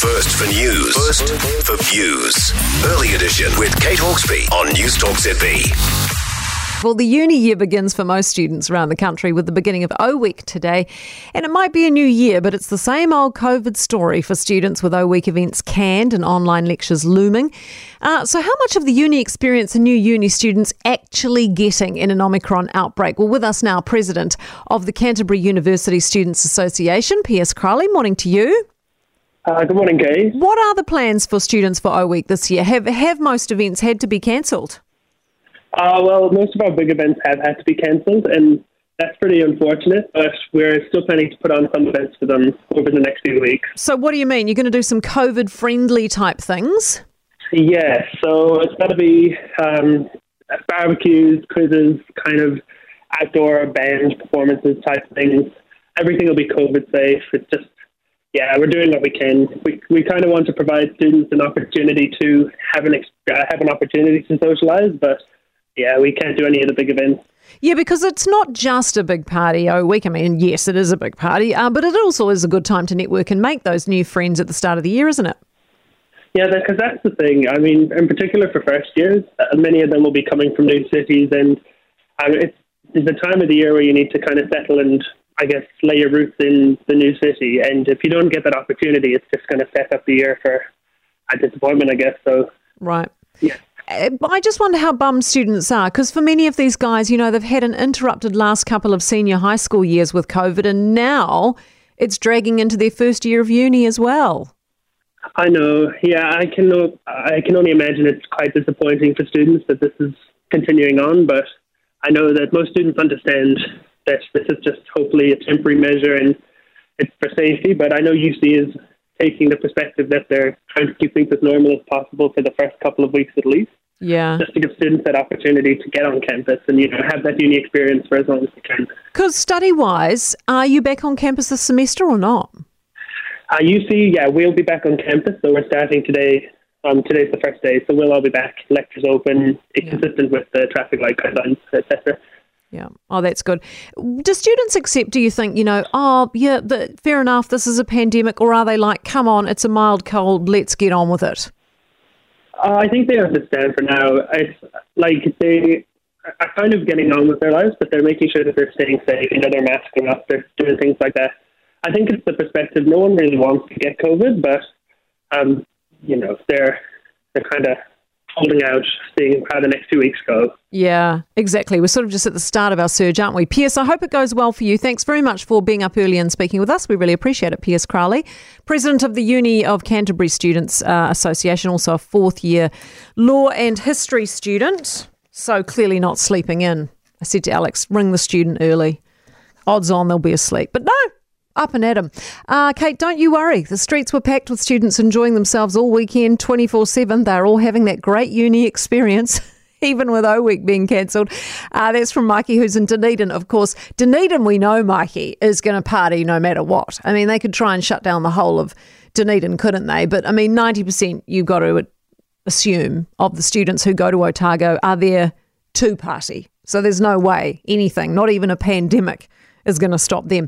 First for news. First for views. Early edition with Kate Hawkesby on News Talk ZB. Well, the uni year begins for most students around the country with the beginning of O Week today. And it might be a new year, but it's the same old COVID story for students with O Week events canned and online lectures looming. Uh, so, how much of the uni experience are new uni students actually getting in an Omicron outbreak? Well, with us now, President of the Canterbury University Students Association, Pierce Crowley. Morning to you. Uh, good morning, Kate. What are the plans for students for O Week this year? Have, have most events had to be cancelled? Uh, well, most of our big events have had to be cancelled, and that's pretty unfortunate, but we're still planning to put on some events for them over the next few weeks. So, what do you mean? You're going to do some COVID friendly type things? Yeah, so it's going to be um, barbecues, quizzes, kind of outdoor band performances type things. Everything will be COVID safe. It's just, yeah, we're doing what we can. We, we kind of want to provide students an opportunity to have an, uh, have an opportunity to socialize, but yeah, we can't do any of the big events. Yeah, because it's not just a big party oh week. I mean, yes, it is a big party, uh, but it also is a good time to network and make those new friends at the start of the year, isn't it? Yeah, because that's the thing. I mean, in particular for first years, uh, many of them will be coming from new cities, and um, it's, it's the time of the year where you need to kind of settle and, I guess, lay your roots in the new city. And if you don't get that opportunity, it's just going to set up the year for a disappointment, I guess. So, Right. yeah. Uh, I just wonder how bummed students are because for many of these guys, you know, they've had an interrupted last couple of senior high school years with COVID, and now it's dragging into their first year of uni as well. I know. Yeah, I can. I can only imagine it's quite disappointing for students that this is continuing on. But I know that most students understand that this is just hopefully a temporary measure and it's for safety. But I know UC is taking the perspective that they're trying to keep things as normal as possible for the first couple of weeks at least, Yeah. just to give students that opportunity to get on campus and you know have that uni experience for as long as they can. Because study wise, are you back on campus this semester or not? Uh, UC, yeah, we'll be back on campus, so we're starting today. Um, today's the first day, so we'll all be back. Lectures open, Yeah. consistent with the traffic light guidelines, etc. Yeah. Oh, that's good. Do students accept, do you think, you know, oh, yeah, the, fair enough, this is a pandemic, or are they like, come on, it's a mild cold, let's get on with it? Uh, I think they understand for now. It's like they are kind of getting on with their lives, but they're making sure that they're staying safe. You know, they're masking up, they're doing things like that. I think it's the perspective. No one really wants to get COVID, but um, you know, they're they're kind of holding out, seeing how the next two weeks go. Yeah, exactly. We're sort of just at the start of our surge, aren't we? Pierce, I hope it goes well for you. Thanks very much for being up early and speaking with us. We really appreciate it. Pierce Crowley, President of the Uni of Canterbury Students uh, Association, also a fourth year law and history student. So clearly not sleeping in. I said to Alex, ring the student early. Odds on they'll be asleep. But no, up and at 'em. Uh, Kate, don't you worry. The streets were packed with students enjoying themselves all weekend, 24 7. They're all having that great uni experience. Even with O Week being cancelled. Uh, that's from Mikey, who's in Dunedin. Of course, Dunedin, we know Mikey is going to party no matter what. I mean, they could try and shut down the whole of Dunedin, couldn't they? But I mean, 90% you've got to assume of the students who go to Otago are there to party. So there's no way anything, not even a pandemic, is going to stop them.